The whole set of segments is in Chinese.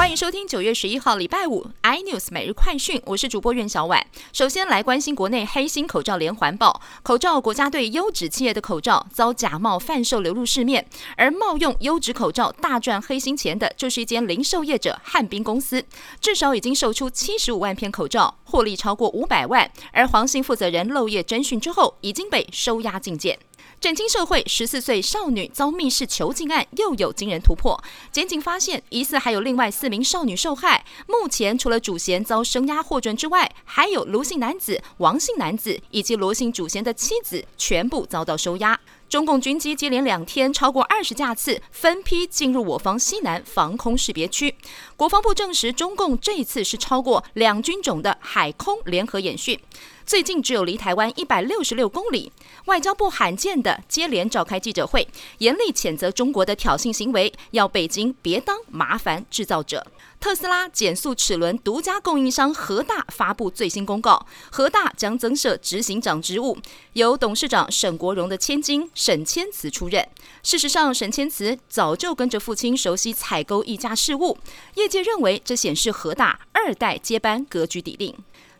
欢迎收听九月十一号礼拜五 iNews 每日快讯，我是主播苑小婉。首先来关心国内黑心口罩连环爆，口罩国家队优质企业的口罩遭假冒贩售流入市面，而冒用优质口罩大赚黑心钱的，就是一间零售业者汉滨公司，至少已经售出七十五万片口罩，获利超过五百万。而黄姓负责人漏夜侦讯之后，已经被收押禁见。震惊社会，十四岁少女遭密室囚禁案又有惊人突破。检警发现，疑似还有另外四名少女受害。目前除了主嫌遭声押获准之外，还有卢姓男子、王姓男子以及罗姓主嫌的妻子，全部遭到收押。中共军机接连两天超过二十架次分批进入我方西南防空识别区。国防部证实，中共这一次是超过两军种的海空联合演训。最近只有离台湾一百六十六公里。外交部罕见的接连召开记者会，严厉谴责中国的挑衅行为，要北京别当麻烦制造者。特斯拉减速齿轮独家供应商和大发布最新公告，和大将增设执行长职务，由董事长沈国荣的千金沈千慈出任。事实上，沈千慈早就跟着父亲熟悉采购议价事务，业界认为这显示和大二代接班格局底定。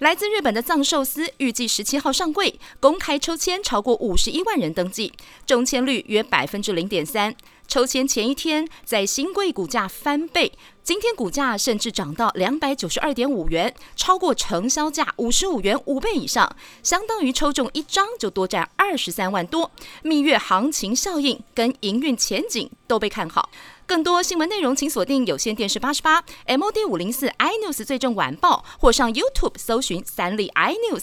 来自日本的藏寿司预计十七号上柜，公开抽签超过五十一万人登记，中签率约百分之零点三。抽签前一天，在新贵股价翻倍，今天股价甚至涨到两百九十二点五元，超过成交价五十五元五倍以上，相当于抽中一张就多赚二十三万多。蜜月行情效应跟营运前景都被看好。更多新闻内容，请锁定有线电视八十八 MOD 五零四 iNews 最正晚报，或上 YouTube 搜寻三立 iNews。